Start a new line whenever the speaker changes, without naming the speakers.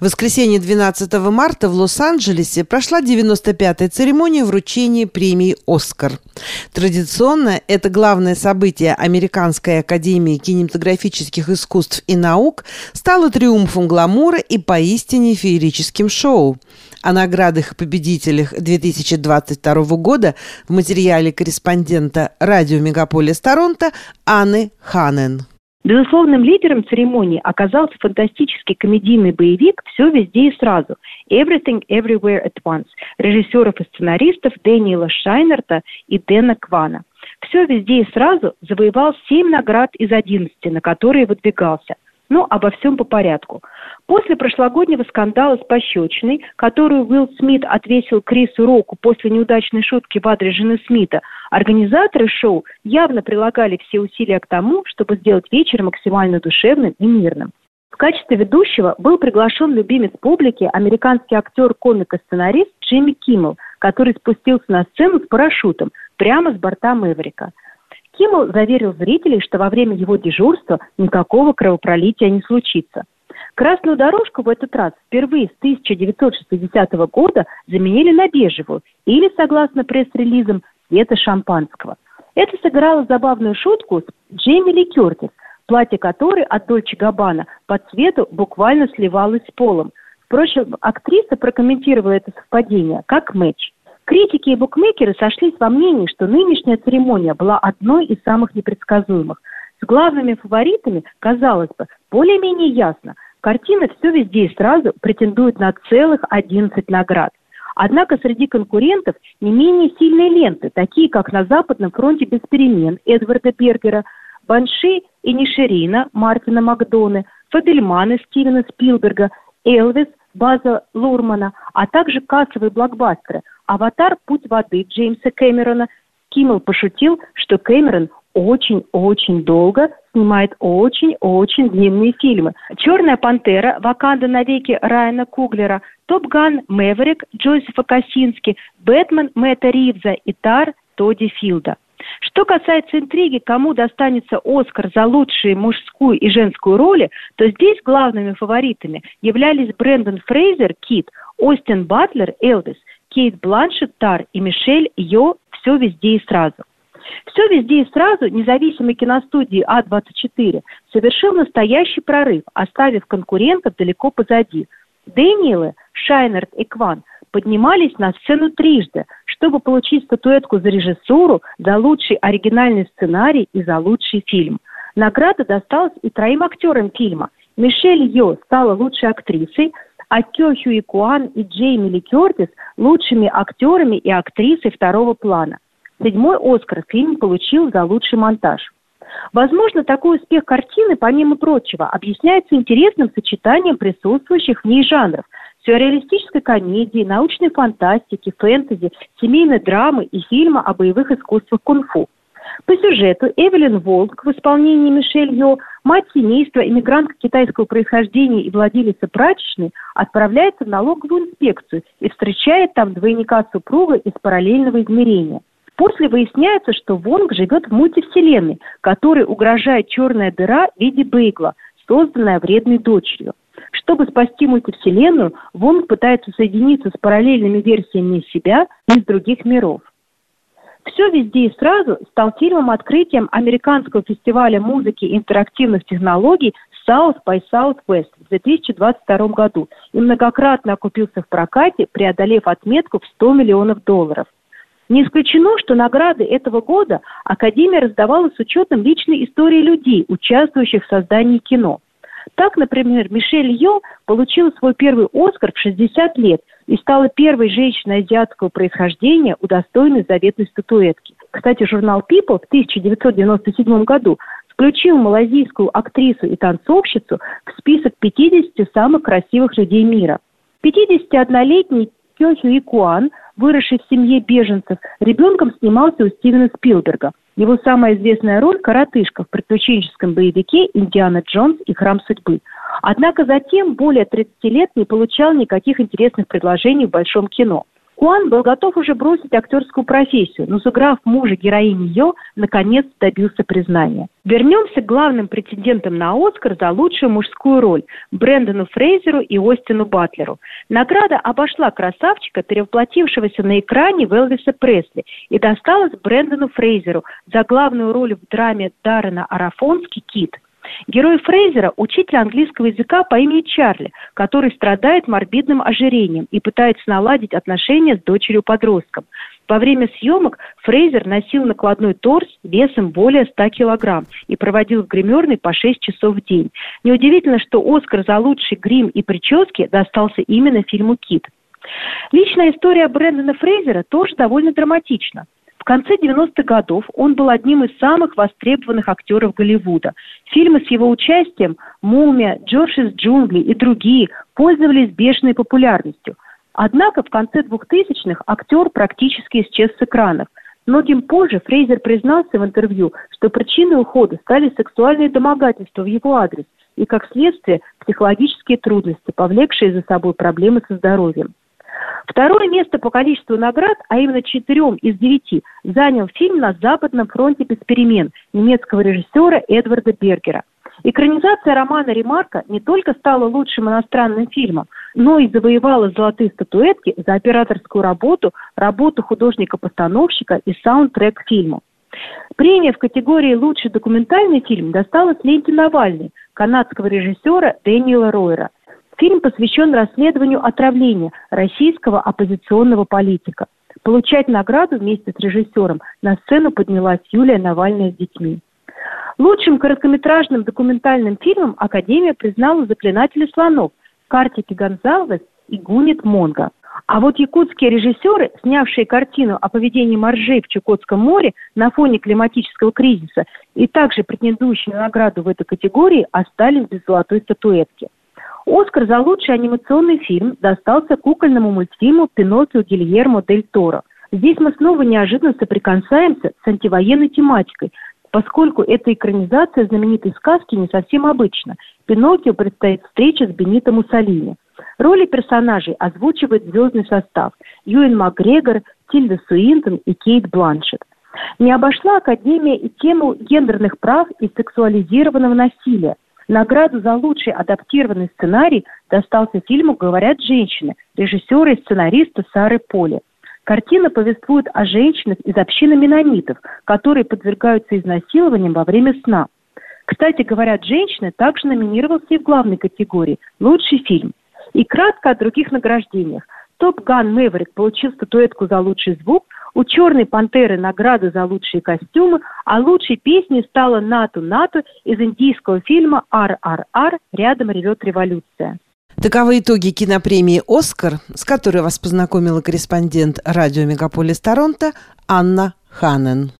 В воскресенье 12 марта в Лос-Анджелесе прошла 95-я церемония вручения премии «Оскар». Традиционно это главное событие Американской академии кинематографических искусств и наук стало триумфом гламура и поистине феерическим шоу. О наградах и победителях 2022 года в материале корреспондента радио «Мегаполис Торонто» Анны Ханен.
Безусловным лидером церемонии оказался фантастический комедийный боевик «Все везде и сразу» «Everything Everywhere at Once» режиссеров и сценаристов Дэниела Шайнерта и Дэна Квана. «Все везде и сразу» завоевал семь наград из одиннадцати, на которые выдвигался – но обо всем по порядку. После прошлогоднего скандала с пощечиной, которую Уилл Смит отвесил Крису Року после неудачной шутки в адрес жены Смита, организаторы шоу явно прилагали все усилия к тому, чтобы сделать вечер максимально душевным и мирным. В качестве ведущего был приглашен любимец публики, американский актер, комик и сценарист Джимми Киммел, который спустился на сцену с парашютом прямо с борта Мэверика – Киммел заверил зрителей, что во время его дежурства никакого кровопролития не случится. Красную дорожку в этот раз впервые с 1960 года заменили на бежевую или, согласно пресс-релизам, цвета шампанского. Это сыграло забавную шутку с Джейми Ли Кертис, платье которой от Дольче Габбана по цвету буквально сливалось с полом. Впрочем, актриса прокомментировала это совпадение как матч. Критики и букмекеры сошлись во мнении, что нынешняя церемония была одной из самых непредсказуемых. С главными фаворитами, казалось бы, более-менее ясно. Картина «Все везде и сразу» претендует на целых 11 наград. Однако среди конкурентов не менее сильные ленты, такие как «На Западном фронте без перемен» Эдварда Бергера, «Банши Инишерина» Мартина Макдоны, «Фабельманы» Стивена Спилберга, «Элвис» База Лурмана, а также кассовые блокбастеры «Аватар. Путь воды» Джеймса Кэмерона. Киммел пошутил, что Кэмерон очень-очень долго снимает очень-очень длинные фильмы. «Черная пантера», «Ваканда навеки» Райана Куглера, «Top Gun», «Maverick» Джозефа Косински, «Бэтмен» Мэтта Ривза и «Тар» Тодда Филда. Что касается интриги, кому достанется Оскар за лучшие мужскую и женскую роли, то здесь главными фаворитами являлись Брэндон Фрейзер, Кит, Остин Батлер, Элвис, Кейт Бланшет, Тар и Мишель Йо «Все везде и сразу». «Все везде и сразу» независимой киностудии А24 совершил настоящий прорыв, оставив конкурентов далеко позади. Дэниелы, Шайнерт и Кван поднимались на сцену трижды, чтобы получить статуэтку за режиссуру, за лучший оригинальный сценарий и за лучший фильм. Награда досталась и троим актерам фильма. Мишель Йо стала лучшей актрисой, а Кё Хюи Куан и Джейми Ли Кертис лучшими актерами и актрисой второго плана. Седьмой «Оскар» фильм получил за лучший монтаж. Возможно, такой успех картины, помимо прочего, объясняется интересным сочетанием присутствующих в ней жанров – сюрреалистической комедии, научной фантастики, фэнтези, семейной драмы и фильма о боевых искусствах кунг-фу – по сюжету Эвелин Волк в исполнении Мишель Йо, мать семейства, иммигрантка китайского происхождения и владелица прачечной, отправляется в налоговую инспекцию и встречает там двойника супруга из параллельного измерения. После выясняется, что Вонг живет в мультивселенной, которой угрожает черная дыра в виде бейгла, созданная вредной дочерью. Чтобы спасти мультивселенную, Вонг пытается соединиться с параллельными версиями себя из других миров. «Все везде и сразу» стал фильмом-открытием американского фестиваля музыки и интерактивных технологий South by Southwest в 2022 году и многократно окупился в прокате, преодолев отметку в 100 миллионов долларов. Не исключено, что награды этого года Академия раздавала с учетом личной истории людей, участвующих в создании кино. Так, например, Мишель Йо получила свой первый «Оскар» в 60 лет и стала первой женщиной азиатского происхождения, удостоенной заветной статуэтки. Кстати, журнал People в 1997 году включил малазийскую актрису и танцовщицу в список 50 самых красивых людей мира. 51-летний Кё Хюи Куан, выросший в семье беженцев, ребенком снимался у Стивена Спилберга. Его самая известная роль – коротышка в приключенческом боевике «Индиана Джонс и храм судьбы». Однако затем более 30 лет не получал никаких интересных предложений в большом кино. Куан был готов уже бросить актерскую профессию, но сыграв мужа героини Йо, наконец добился признания. Вернемся к главным претендентам на Оскар за лучшую мужскую роль – Брэндону Фрейзеру и Остину Батлеру. Награда обошла красавчика, перевоплотившегося на экране в Пресли, и досталась Брэндону Фрейзеру за главную роль в драме Даррена Арафонски «Кит». Герой Фрейзера – учитель английского языка по имени Чарли, который страдает морбидным ожирением и пытается наладить отношения с дочерью-подростком. Во время съемок Фрейзер носил накладной торс весом более 100 килограмм и проводил в гримерной по 6 часов в день. Неудивительно, что Оскар за лучший грим и прически достался именно фильму «Кит». Личная история Брэндона Фрейзера тоже довольно драматична. В конце 90-х годов он был одним из самых востребованных актеров Голливуда. Фильмы с его участием «Мумия», «Джордж из джунглей» и другие пользовались бешеной популярностью. Однако в конце 2000-х актер практически исчез с экранов. Многим позже Фрейзер признался в интервью, что причиной ухода стали сексуальные домогательства в его адрес и, как следствие, психологические трудности, повлекшие за собой проблемы со здоровьем. Второе место по количеству наград, а именно четырем из девяти, занял фильм «На Западном фронте без перемен» немецкого режиссера Эдварда Бергера. Экранизация романа Ремарка не только стала лучшим иностранным фильмом, но и завоевала золотые статуэтки за операторскую работу, работу художника-постановщика и саундтрек к фильму. Премия в категории «Лучший документальный фильм» досталась ленте Навальный, канадского режиссера Дэниела Ройера – Фильм посвящен расследованию отравления российского оппозиционного политика. Получать награду вместе с режиссером на сцену поднялась Юлия Навальная с детьми. Лучшим короткометражным документальным фильмом Академия признала «Заклинатели слонов» Картики Гонзалес и Гунит Монго. А вот якутские режиссеры, снявшие картину о поведении моржей в Чукотском море на фоне климатического кризиса и также претендующие на награду в этой категории, остались без золотой статуэтки – Оскар за лучший анимационный фильм достался кукольному мультфильму «Пиноккио Гильермо Дель Торо». Здесь мы снова неожиданно соприкасаемся с антивоенной тематикой, поскольку эта экранизация знаменитой сказки не совсем обычна. Пиноккио предстоит встреча с Бенито Муссолини. Роли персонажей озвучивает звездный состав Юэн Макгрегор, Тильда Суинтон и Кейт Бланшет. Не обошла Академия и тему гендерных прав и сексуализированного насилия – Награду за лучший адаптированный сценарий достался фильму «Говорят женщины» режиссера и сценариста Сары Поли. Картина повествует о женщинах из общины менонитов, которые подвергаются изнасилованиям во время сна. Кстати, «Говорят женщины» также номинировался и в главной категории «Лучший фильм». И кратко о других награждениях. «Топ Ган Мэверик» получил статуэтку за лучший звук – у «Черной пантеры» награда за лучшие костюмы, а лучшей песней стала «Нату-Нату» из индийского фильма «Ар-Ар-Ар. Рядом ревет революция».
Таковы итоги кинопремии «Оскар», с которой вас познакомила корреспондент радио «Мегаполис Торонто» Анна Ханен.